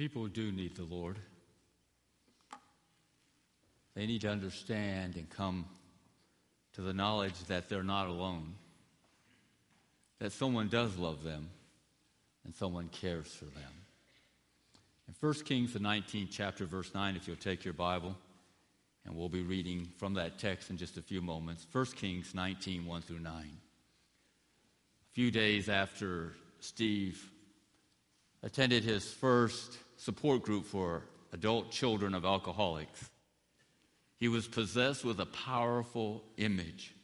People do need the Lord. They need to understand and come to the knowledge that they're not alone, that someone does love them, and someone cares for them. In 1 Kings, the 19th chapter, verse 9, if you'll take your Bible, and we'll be reading from that text in just a few moments. 1 Kings 19, 1 through 9. A few days after Steve attended his first support group for adult children of alcoholics, he was possessed with a powerful image.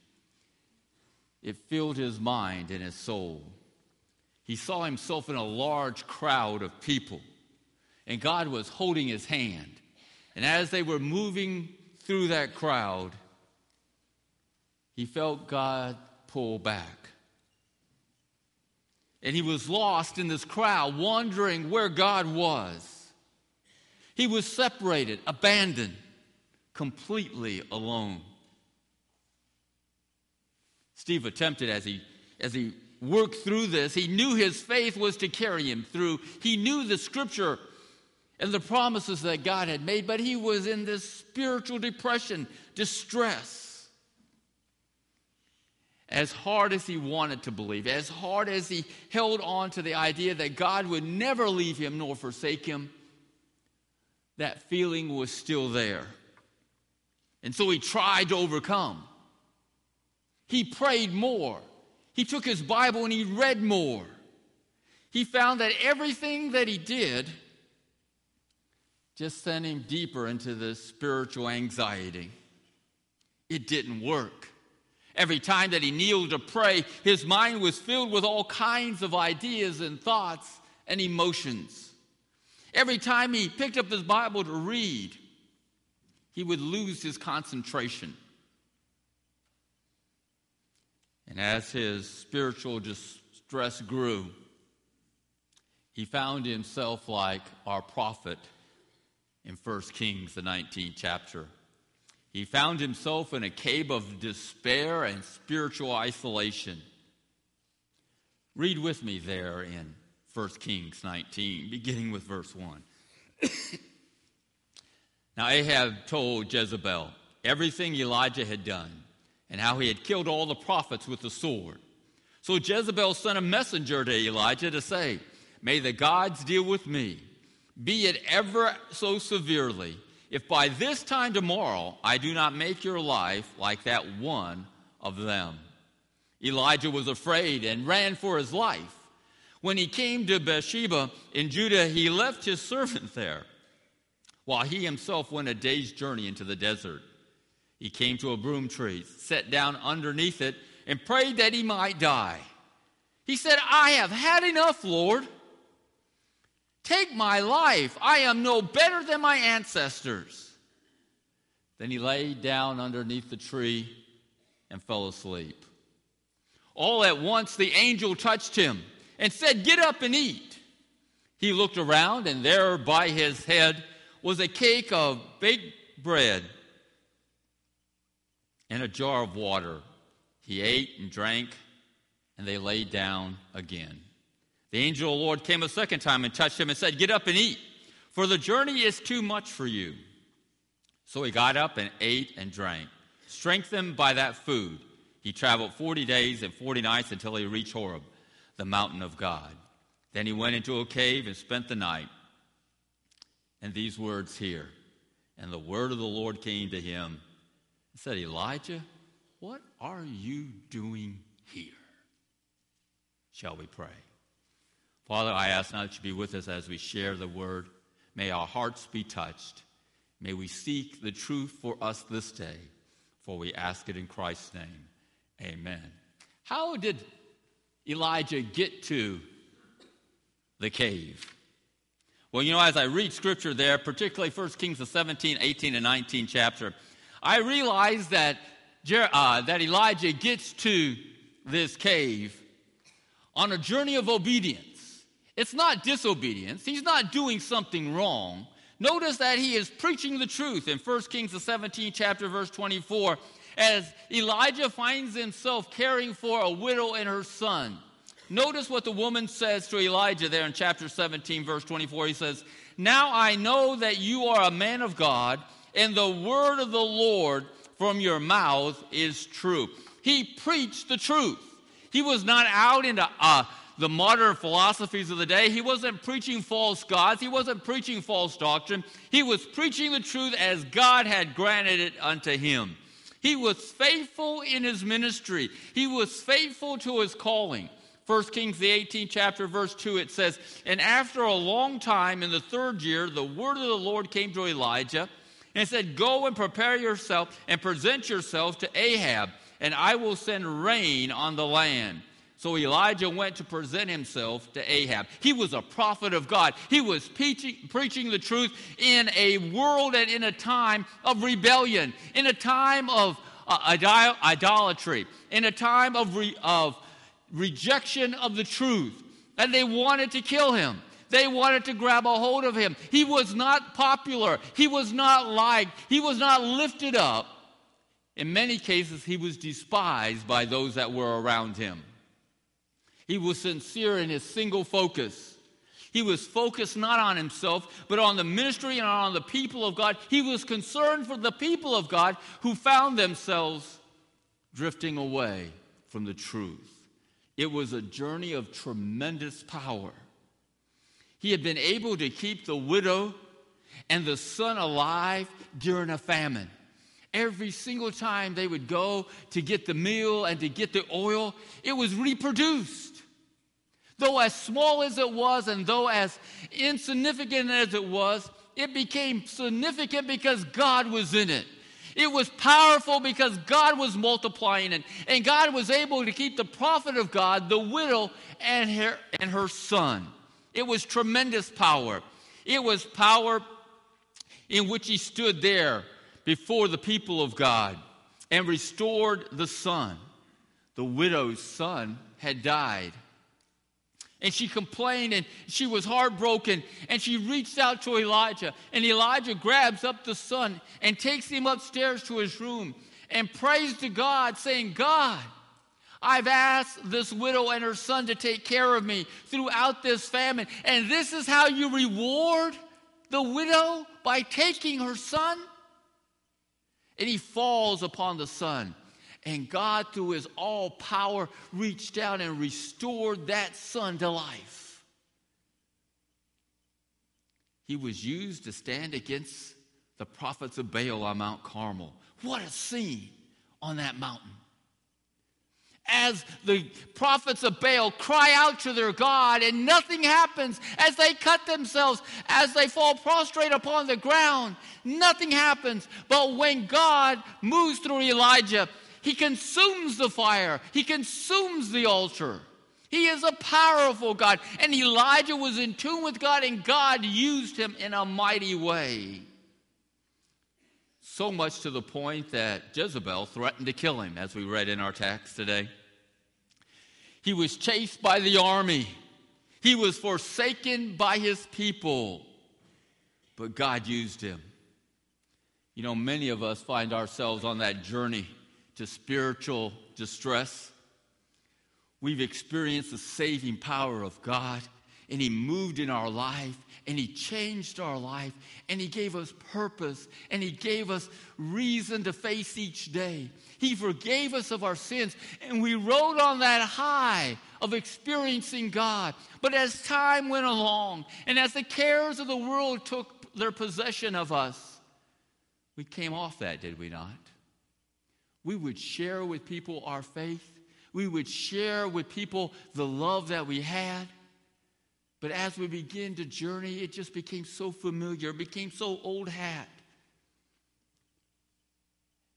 It filled his mind and his soul. He saw himself in a large crowd of people, and God was holding his hand. And as they were moving through that crowd, he felt God pull back. And he was lost in this crowd, wondering where God was. He was separated, abandoned completely alone. Steve attempted as he, as he worked through this, he knew his faith was to carry him through. He knew the scripture and the promises that God had made, but he was in this spiritual depression, distress. As hard as he wanted to believe, as hard as he held on to the idea that God would never leave him nor forsake him, that feeling was still there. And so he tried to overcome. He prayed more. He took his Bible and he read more. He found that everything that he did just sent him deeper into this spiritual anxiety. It didn't work. Every time that he kneeled to pray, his mind was filled with all kinds of ideas and thoughts and emotions. Every time he picked up his Bible to read, he would lose his concentration. And as his spiritual distress grew, he found himself like our prophet in 1 Kings, the 19th chapter. He found himself in a cave of despair and spiritual isolation. Read with me there in 1 Kings 19, beginning with verse 1. Now, Ahab told Jezebel everything Elijah had done and how he had killed all the prophets with the sword. So Jezebel sent a messenger to Elijah to say, May the gods deal with me, be it ever so severely, if by this time tomorrow I do not make your life like that one of them. Elijah was afraid and ran for his life. When he came to Beersheba in Judah, he left his servant there while he himself went a day's journey into the desert. He came to a broom tree, sat down underneath it, and prayed that he might die. He said, I have had enough, Lord. Take my life. I am no better than my ancestors. Then he lay down underneath the tree and fell asleep. All at once the angel touched him and said, Get up and eat. He looked around, and there by his head was a cake of baked bread and a jar of water. He ate and drank, and they lay down again. The angel of the Lord came a second time and touched him and said, Get up and eat, for the journey is too much for you. So he got up and ate and drank. Strengthened by that food, he traveled 40 days and 40 nights until he reached Horeb, the mountain of God. Then he went into a cave and spent the night and these words here. And the word of the Lord came to him and said, Elijah, what are you doing here? Shall we pray? Father, I ask now that you be with us as we share the word. May our hearts be touched. May we seek the truth for us this day, for we ask it in Christ's name. Amen. How did Elijah get to the cave? Well, you know, as I read scripture there, particularly 1 Kings, the 17, 18, and 19 chapter, I realize that, uh, that Elijah gets to this cave on a journey of obedience. It's not disobedience, he's not doing something wrong. Notice that he is preaching the truth in 1 Kings, the 17th chapter, verse 24, as Elijah finds himself caring for a widow and her son. Notice what the woman says to Elijah there in chapter 17, verse 24. He says, Now I know that you are a man of God, and the word of the Lord from your mouth is true. He preached the truth. He was not out into uh, the modern philosophies of the day. He wasn't preaching false gods. He wasn't preaching false doctrine. He was preaching the truth as God had granted it unto him. He was faithful in his ministry. He was faithful to his calling. 1 Kings, the 18th chapter, verse 2, it says, And after a long time, in the third year, the word of the Lord came to Elijah and said, Go and prepare yourself and present yourself to Ahab, and I will send rain on the land. So Elijah went to present himself to Ahab. He was a prophet of God. He was preaching, the truth in a world and in a time of rebellion, in a time of uh, idolatry, in a time of, re, of rejection of the truth. And they wanted to kill him. They wanted to grab a hold of him. He was not popular. He was not liked. He was not lifted up. In many cases, he was despised by those that were around him. He was sincere in his single focus. He was focused not on himself, but on the ministry and on the people of God. He was concerned for the people of God who found themselves drifting away from the truth. It was a journey of tremendous power. He had been able to keep the widow and the son alive during a famine. Every single time they would go to get the meal and to get the oil, it was reproduced. Though as small as it was and though as insignificant as it was, it became significant because God was in it. It was powerful because God was multiplying it. And God was able to keep the prophet of God, the widow, and her, and her son. It was tremendous power. It was power in which he stood there before the people of God and restored the son. The widow's son had died. And she complained and she was heartbroken. And she reached out to Elijah. And Elijah grabs up the son and takes him upstairs to his room and prays to God, saying, God, I've asked this widow and her son to take care of me throughout this famine. And this is how you reward the widow by taking her son? And he falls upon the son and God, through his all power, reached down and restored that son to life. He was used to stand against the prophets of Baal on Mount Carmel. What a scene on that mountain. As the prophets of Baal cry out to their God and nothing happens, as they cut themselves, as they fall prostrate upon the ground, nothing happens. But when God moves through Elijah, he consumes the fire, He consumes the altar. He is a powerful God. And Elijah was in tune with God, and God used him in a mighty way. So much to the point that Jezebel threatened to kill him, as we read in our text today. He was chased by the army, he was forsaken by his people, but God used him. You know, many of us find ourselves on that journey to spiritual distress. We've experienced the saving power of God, and He moved in our life, and He changed our life, and He gave us purpose, and He gave us reason to face each day. He forgave us of our sins, and we rode on that high of experiencing God. But as time went along, and as the cares of the world took their possession of us, we came off that, did we not? We would share with people our faith. We would share with people the love that we had. But as we begin to journey, it just became so familiar, it became so old hat.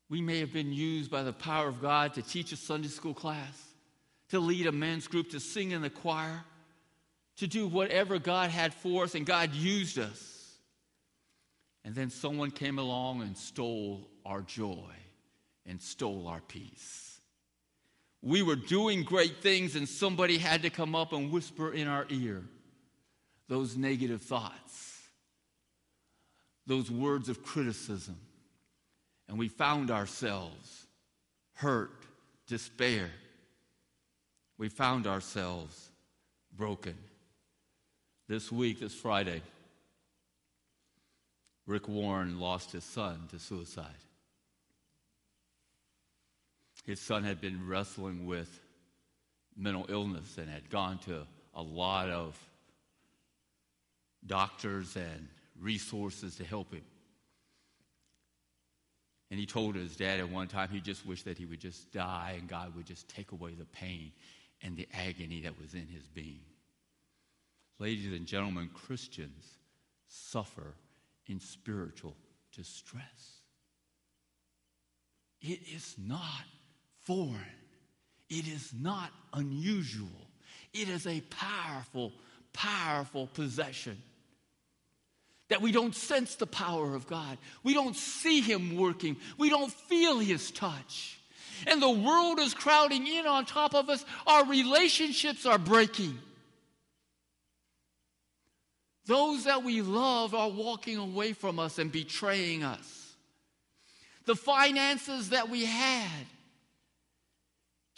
We may have been used by the power of God to teach a Sunday school class, to lead a men's group, to sing in the choir, to do whatever God had for us, and God used us. And then someone came along and stole our joy and stole our peace. We were doing great things, and somebody had to come up and whisper in our ear those negative thoughts, those words of criticism. And we found ourselves hurt, despair. we found ourselves broken. This week, this Friday, Rick Warren lost his son to suicide. His son had been wrestling with mental illness and had gone to a lot of doctors and resources to help him. And he told his dad at one time he just wished that he would just die and God would just take away the pain and the agony that was in his being. Ladies and gentlemen, Christians suffer in spiritual distress. It is not foreign, it is not unusual. It is a powerful, powerful possession that we don't sense the power of God. We don't see Him working. We don't feel His touch. And the world is crowding in on top of us. Our relationships are breaking. Those that we love are walking away from us and betraying us. The finances that we had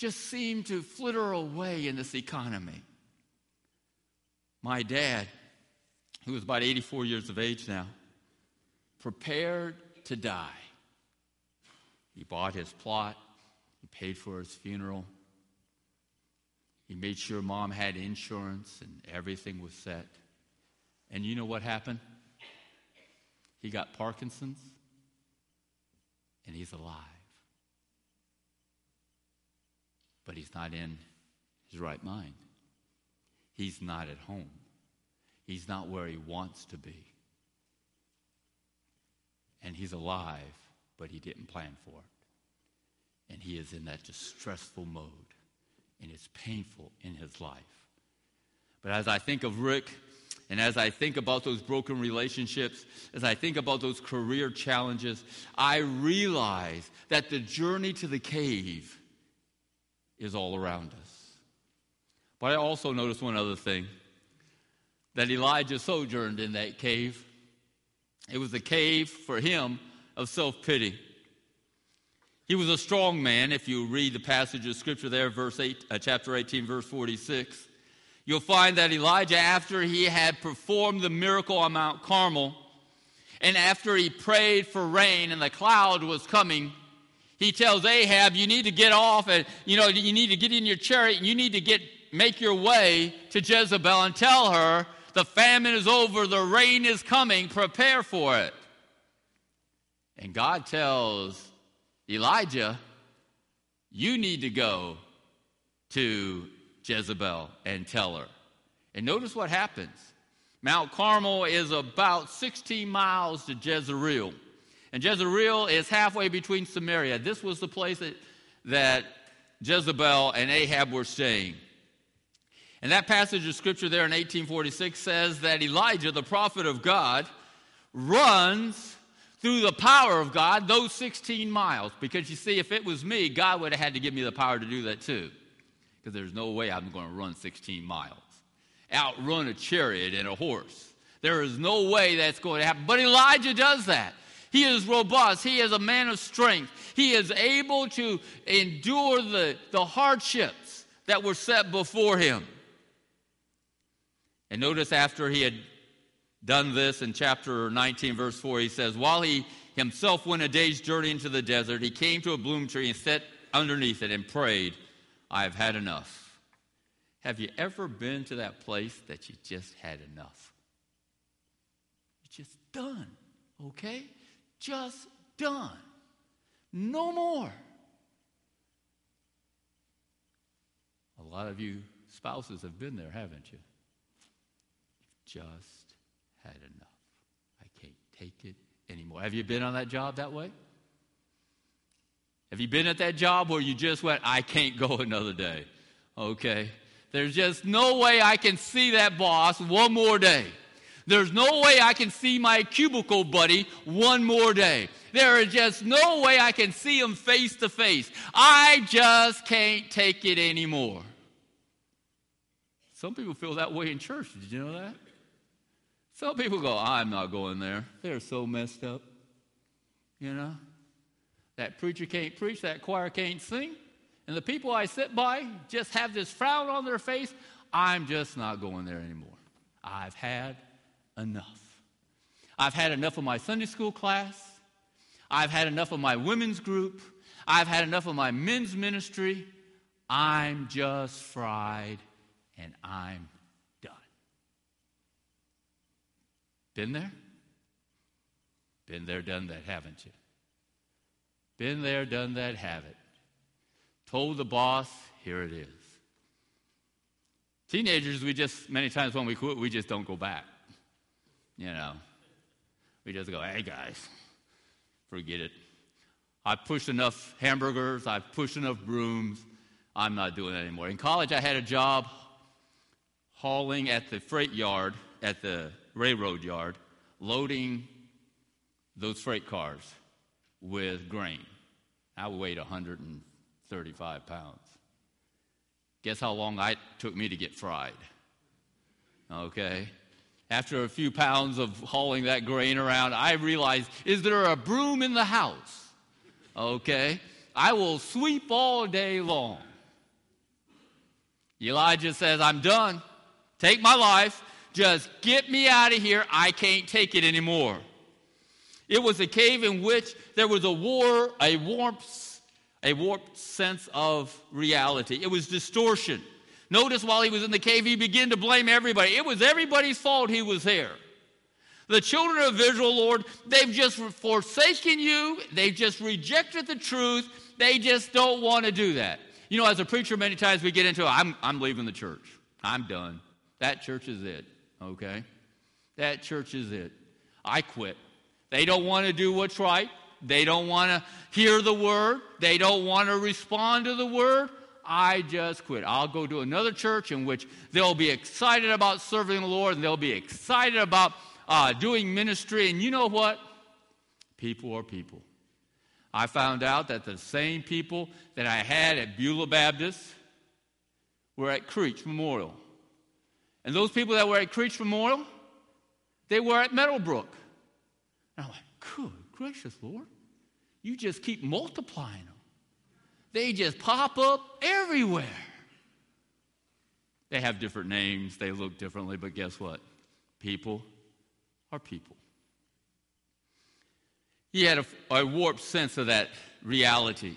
just seem to flitter away in this economy. My dad who was about 84 years of age now, prepared to die. He bought his plot, he paid for his funeral, he made sure mom had insurance and everything was set. And you know what happened? He got Parkinson's and he's alive. But he's not in his right mind. He's not at home. He's not where he wants to be. And he's alive, but he didn't plan for it. And he is in that distressful mode, and it's painful in his life. But as I think of Rick, and as I think about those broken relationships, as I think about those career challenges, I realize that the journey to the cave is all around us. But I also notice one other thing that Elijah sojourned in that cave. It was a cave for him of self pity. He was a strong man. If you read the passage of scripture there, verse eight, uh, chapter 18, verse 46, you'll find that Elijah, after he had performed the miracle on Mount Carmel, and after he prayed for rain and the cloud was coming, he tells Ahab, You need to get off and you know, you need to get in your chariot and you need to get make your way to Jezebel and tell her the famine is over, the rain is coming, prepare for it. And God tells Elijah, You need to go to Jezebel and tell her. And notice what happens. Mount Carmel is about 16 miles to Jezreel. And Jezreel is halfway between Samaria. This was the place that, that Jezebel and Ahab were staying. And that passage of scripture there in 1846 says that Elijah, the prophet of God, runs through the power of God those 16 miles. Because you see, if it was me, God would have had to give me the power to do that too. Because there's no way I'm going to run 16 miles, outrun a chariot and a horse. There is no way that's going to happen. But Elijah does that. He is robust. He is a man of strength. He is able to endure the, the hardships that were set before him. And notice after he had done this in chapter 19, verse 4, he says, While he himself went a day's journey into the desert, he came to a bloom tree and sat underneath it and prayed, I have had enough. Have you ever been to that place that you just had enough? You're just done, okay? Just done. No more. A lot of you spouses have been there, haven't you? just had enough. I can't take it anymore. Have you been on that job that way? Have you been at that job where you just went, I can't go another day? Okay. There's just no way I can see that boss one more day. There's no way I can see my cubicle buddy one more day. There is just no way I can see him face to face. I just can't take it anymore. Some people feel that way in church. Did you know that? Some people go, I'm not going there. They're so messed up. You know? That preacher can't preach, that choir can't sing. And the people I sit by just have this frown on their face. I'm just not going there anymore. I've had enough. I've had enough of my Sunday school class. I've had enough of my women's group. I've had enough of my men's ministry. I'm just fried and I'm done. Been there? Been there, done that, haven't you? Been there, done that, have it. Told the boss, here it is. Teenagers, we just, many times when we quit, we just don't go back. You know, we just go, hey guys, forget it. I've pushed enough hamburgers, I've pushed enough brooms, I'm not doing that anymore. In college, I had a job hauling at the freight yard, at the railroad yard, loading those freight cars with grain. I weighed 135 pounds. Guess how long it took me to get fried? Okay. After a few pounds of hauling that grain around, I realized is there a broom in the house? Okay. I will sweep all day long. Elijah says, I'm done. Take my life. Just get me out of here. I can't take it anymore. It was a cave in which there was a war, a warmth, a warped sense of reality. It was distortion. Notice while he was in the cave, he began to blame everybody. It was everybody's fault he was there. The children of Israel, Lord, they've just forsaken you. They've just rejected the truth. They just don't want to do that. You know, as a preacher, many times we get into, I'm, I'm leaving the church. I'm done. That church is it, okay? That church is it. I quit. They don't want to do what's right. They don't want to hear the word. They don't want to respond to the word. I just quit. I'll go to another church in which they'll be excited about serving the Lord and they'll be excited about uh, doing ministry. And you know what? People are people. I found out that the same people that I had at Beulah Baptist were at Creech Memorial. And those people that were at Creech Memorial, they were at Meadowbrook. And I'm like, good gracious, Lord. You just keep multiplying them. They just pop up everywhere. They have different names, they look differently, but guess what? People are people. He had a, a warped sense of that reality.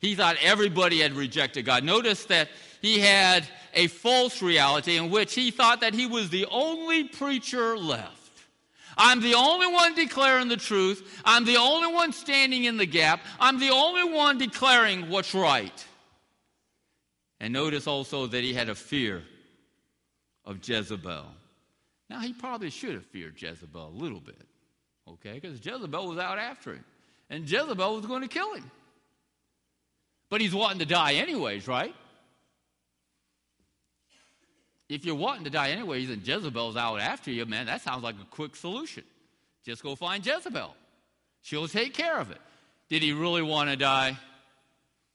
He thought everybody had rejected God. Notice that he had a false reality in which he thought that he was the only preacher left. I'm the only one declaring the truth. I'm the only one standing in the gap. I'm the only one declaring what's right. And notice also that he had a fear of Jezebel. Now, he probably should have feared Jezebel a little bit, okay? Because Jezebel was out after him, and Jezebel was going to kill him. But he's wanting to die anyways, right? If you're wanting to die anyways and Jezebel's out after you, man, that sounds like a quick solution. Just go find Jezebel. She'll take care of it. Did he really want to die?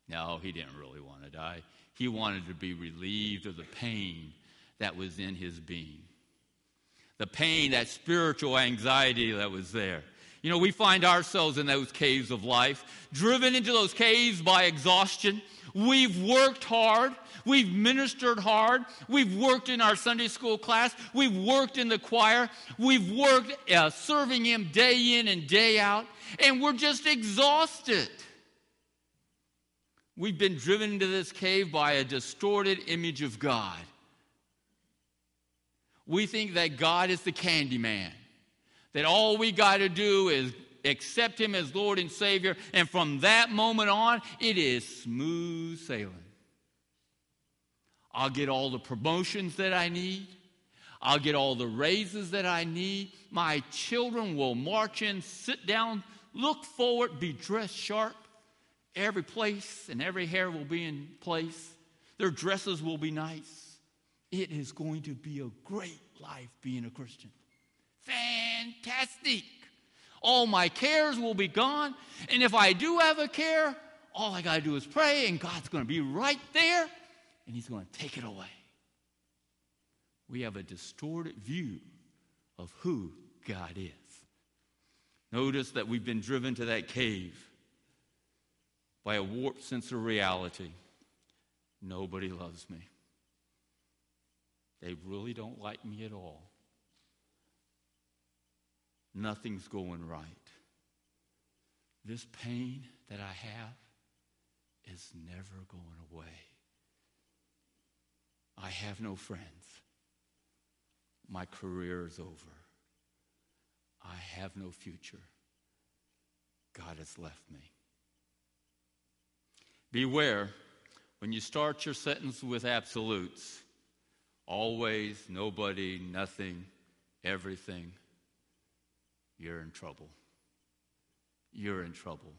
No, he didn't really want to die. He wanted to be relieved of the pain that was in his being. The pain, that spiritual anxiety that was there. You know, we find ourselves in those caves of life, driven into those caves by exhaustion. We've worked hard. We've ministered hard. We've worked in our Sunday school class. We've worked in the choir. We've worked uh, serving Him day in and day out. And we're just exhausted. We've been driven into this cave by a distorted image of God. We think that God is the candy man, that all we got to do is accept Him as Lord and Savior, and from that moment on, it is smooth sailing. I'll get all the promotions that I need. I'll get all the raises that I need. My children will march in, sit down, look forward, be dressed sharp. Every place and every hair will be in place. Their dresses will be nice. It is going to be a great life being a Christian. Fantastic. All my cares will be gone. And if I do have a care, all I got to do is pray, and God's going to be right there and he's going to take it away. We have a distorted view of who God is. Notice that we've been driven to that cave by a warped sense of reality. Nobody loves me. They really don't like me at all. Nothing's going right. This pain that I have is never going away. I have no friends. My career is over. I have no future. God has left me. Beware when you start your sentence with absolutes always, nobody, nothing, everything you're in trouble. You're in trouble.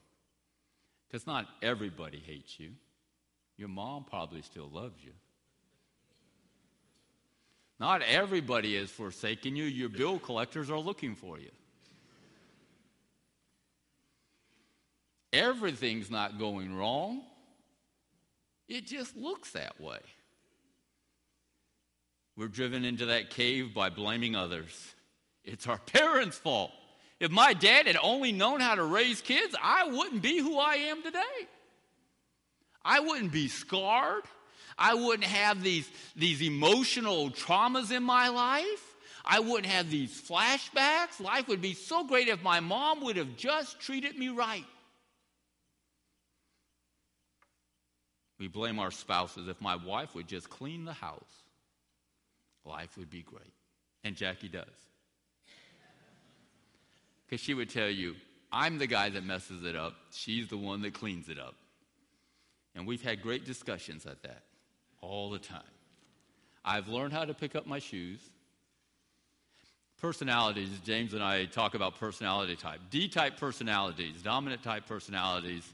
Because not everybody hates you. Your mom probably still loves you. Not everybody is forsaken you. Your bill collectors are looking for you. Everything's not going wrong. It just looks that way. We're driven into that cave by blaming others. It's our parents' fault. If my dad had only known how to raise kids, I wouldn't be who I am today. I wouldn't be scarred. I wouldn't have these, these emotional traumas in my life. I wouldn't have these flashbacks. Life would be so great if my mom would have just treated me right. We blame our spouses. If my wife would just clean the house, life would be great. And Jackie does. Because she would tell you, I'm the guy that messes it up. She's the one that cleans it up. And we've had great discussions at that all the time. I've learned how to pick up my shoes. Personalities, James and I talk about personality type. D type personalities, dominant type personalities,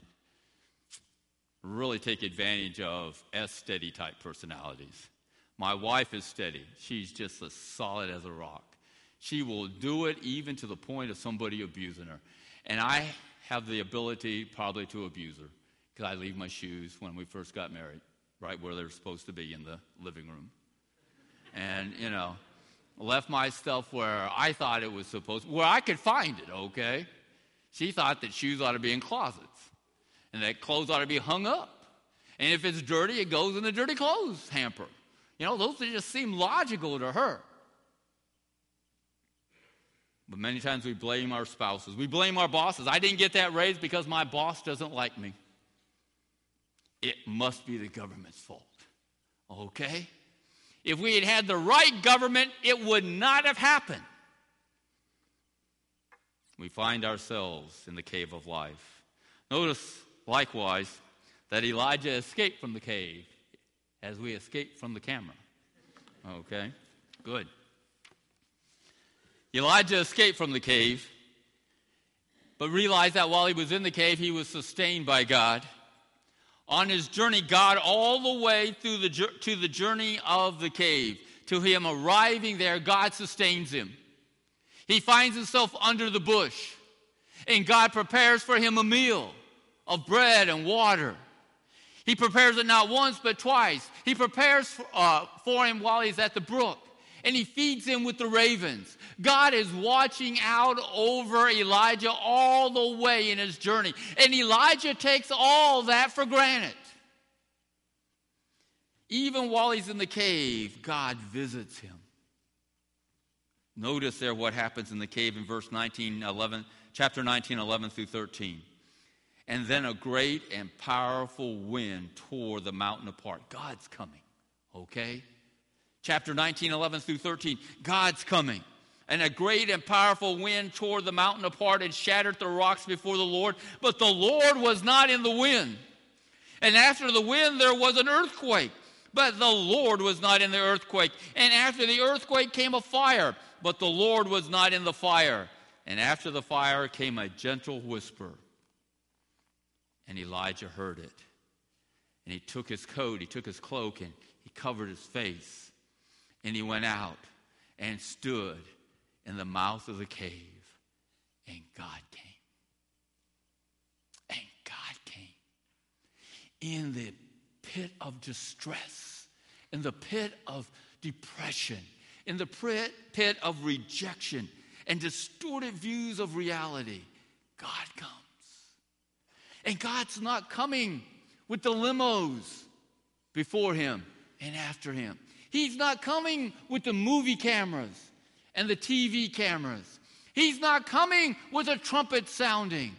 really take advantage of S steady type personalities. My wife is steady. She's just as solid as a rock. She will do it even to the point of somebody abusing her. And I have the ability probably to abuse her because I leave my shoes when we first got married, right where they're supposed to be in the living room. And, you know, left my stuff where I thought it was supposed where I could find it, okay? She thought that shoes ought to be in closets and that clothes ought to be hung up. And if it's dirty, it goes in the dirty clothes hamper. You know, those just seem logical to her. But many times we blame our spouses. We blame our bosses. I didn't get that raise because my boss doesn't like me. It must be the government's fault. Okay? If we had had the right government, it would not have happened. We find ourselves in the cave of life. Notice, likewise, that Elijah escaped from the cave as we escaped from the camera. Okay? Good. Elijah escaped from the cave, but realized that while he was in the cave, he was sustained by God. On his journey, God, all the way through the, to the journey of the cave, to him arriving there, God sustains him. He finds himself under the bush, and God prepares for him a meal of bread and water. He prepares it not once, but twice. He prepares for, uh, for him while he's at the brook and he feeds him with the ravens. God is watching out over Elijah all the way in his journey. And Elijah takes all that for granted. Even while he's in the cave, God visits him. Notice there what happens in the cave in verse 19, 11, chapter 19, 11 through 13. And then a great and powerful wind tore the mountain apart. God's coming, okay? Chapter 19, 11 through 13. God's coming. And a great and powerful wind tore the mountain apart and shattered the rocks before the Lord. But the Lord was not in the wind. And after the wind, there was an earthquake. But the Lord was not in the earthquake. And after the earthquake came a fire. But the Lord was not in the fire. And after the fire came a gentle whisper. And Elijah heard it. And he took his coat, he took his cloak, and he covered his face. And he went out and stood in the mouth of the cave, and God came. And God came. In the pit of distress, in the pit of depression, in the pit of rejection and distorted views of reality, God comes. And God's not coming with the limos before him and after him. He's not coming with the movie cameras and the TV cameras. He's not coming with a trumpet sounding.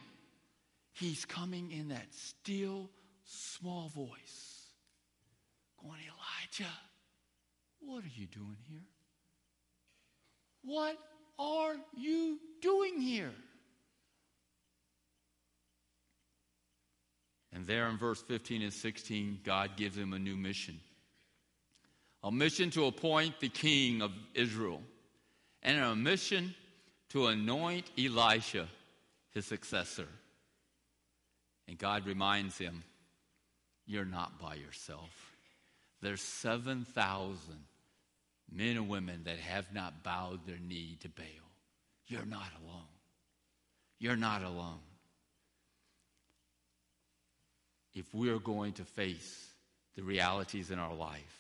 He's coming in that still, small voice, going, Elijah, what are you doing here? What are you doing here? And there in verse 15 and 16, God gives him a new mission a mission to appoint the king of Israel, and a mission to anoint Elisha, his successor. And God reminds him, You're not by yourself. There's 7,000 men and women that have not bowed their knee to Baal. You're not alone. You're not alone. If we're going to face the realities in our life,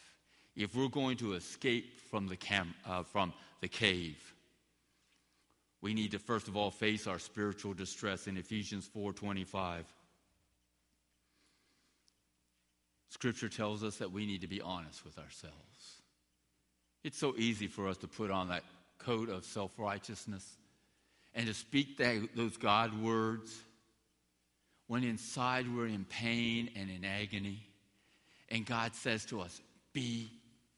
if we're going to escape from the, cam- uh, from the cave, we need to first of all face our spiritual distress in Ephesians 4:25. Scripture tells us that we need to be honest with ourselves. It's so easy for us to put on that coat of self-righteousness and to speak that, those God words when inside we're in pain and in agony. And God says to us, Be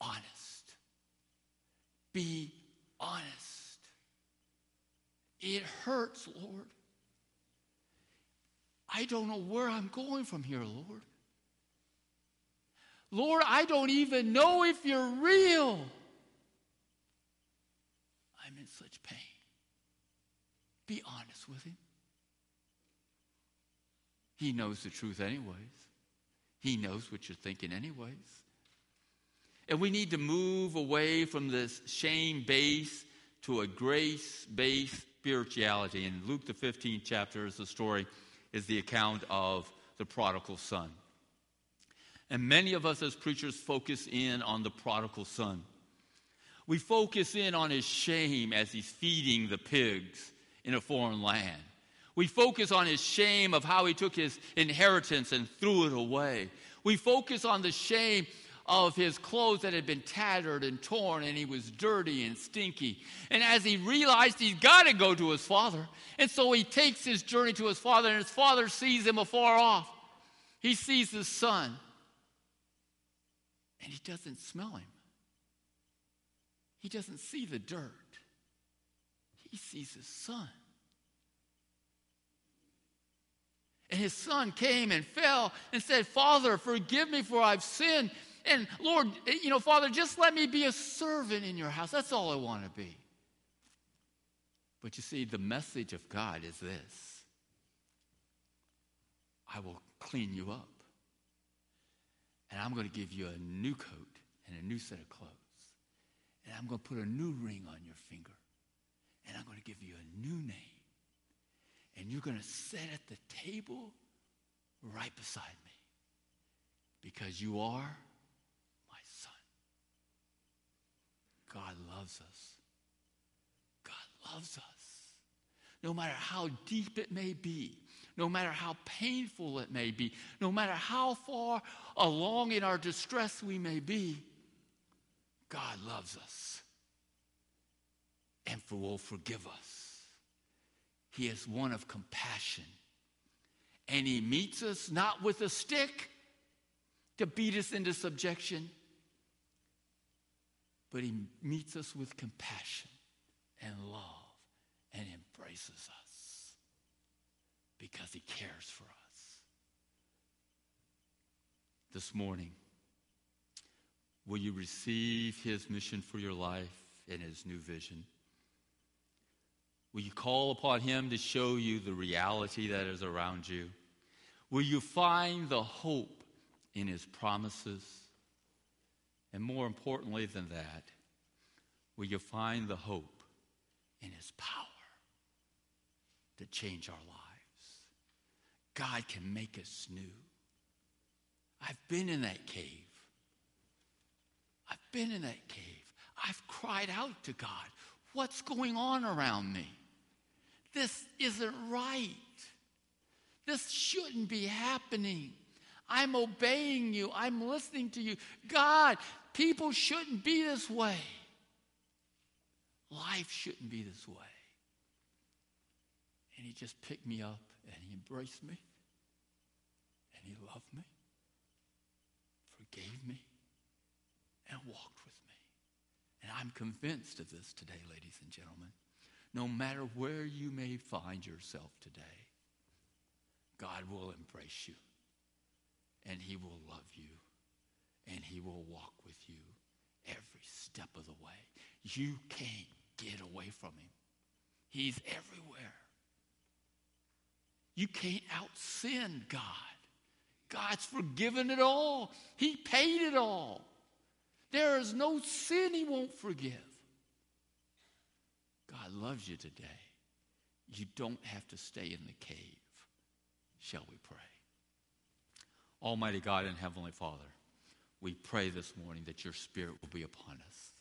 honest. Be honest. It hurts, Lord. I don't know where I'm going from here, Lord. Lord, I don't even know if you're real. I'm in such pain. Be honest with him. He knows the truth, anyways. He knows what you're thinking, anyways. And we need to move away from this shame based to a grace based spirituality. And Luke, the 15th chapter, is the story, is the account of the prodigal son. And many of us as preachers focus in on the prodigal son. We focus in on his shame as he's feeding the pigs in a foreign land. We focus on his shame of how he took his inheritance and threw it away. We focus on the shame of his clothes that had been tattered and torn and he was dirty and stinky. And as he realized he's got to go to his father, and so he takes his journey to his father, and his father sees him afar off. He sees his son, and he doesn't smell him. He doesn't see the dirt. He sees his son. And his son came and fell and said, Father, forgive me for I've sinned. And Lord, you know, Father, just let me be a servant in your house. That's all I want to be. But you see, the message of God is this I will clean you up. And I'm going to give you a new coat and a new set of clothes. And I'm going to put a new ring on your finger. And I'm going to give you a new name and you're going to sit at the table right beside me because you are my son. God loves us. God loves us. No matter how deep it may be, no matter how painful it may be, no matter how far along in our distress we may be, God loves us and will forgive us. He is one of compassion. And he meets us not with a stick to beat us into subjection, but he meets us with compassion and love and embraces us because he cares for us. This morning, will you receive his mission for your life and his new vision? Will you call upon Him to show you the reality that is around you? Will you find the hope in His promises? And more importantly than that, will you find the hope in His power to change our lives? God can make us new. I've been in that cave. I've been in that cave. I've cried out to God, What's going on around me? This isn't right. This shouldn't be happening. I'm obeying you. I'm listening to you. God, people shouldn't be this way. Life shouldn't be this way. And he just picked me up and he embraced me and he loved me, forgave me, and walked with me. And I'm convinced of this today, ladies and gentlemen. No matter where you may find yourself today, God will embrace you and he will love you and he will walk with you every step of the way. You can't get away from him. He's everywhere. You can't out sin God. God's forgiven it all. He paid it all. There is no sin he won't forgive. God loves you today. You don't have to stay in the cave. Shall we pray? Almighty God and Heavenly Father, we pray this morning that your Spirit will be upon us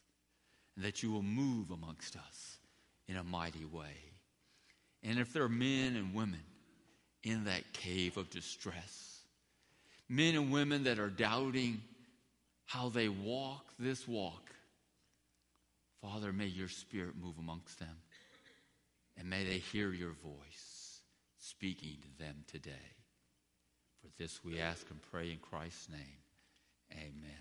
and that you will move amongst us in a mighty way. And if there are men and women in that cave of distress, men and women that are doubting how they walk this walk, Father, may your Spirit move amongst them and may they hear your voice speaking to them today. For this we ask and pray in Christ's name. Amen.